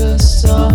just so.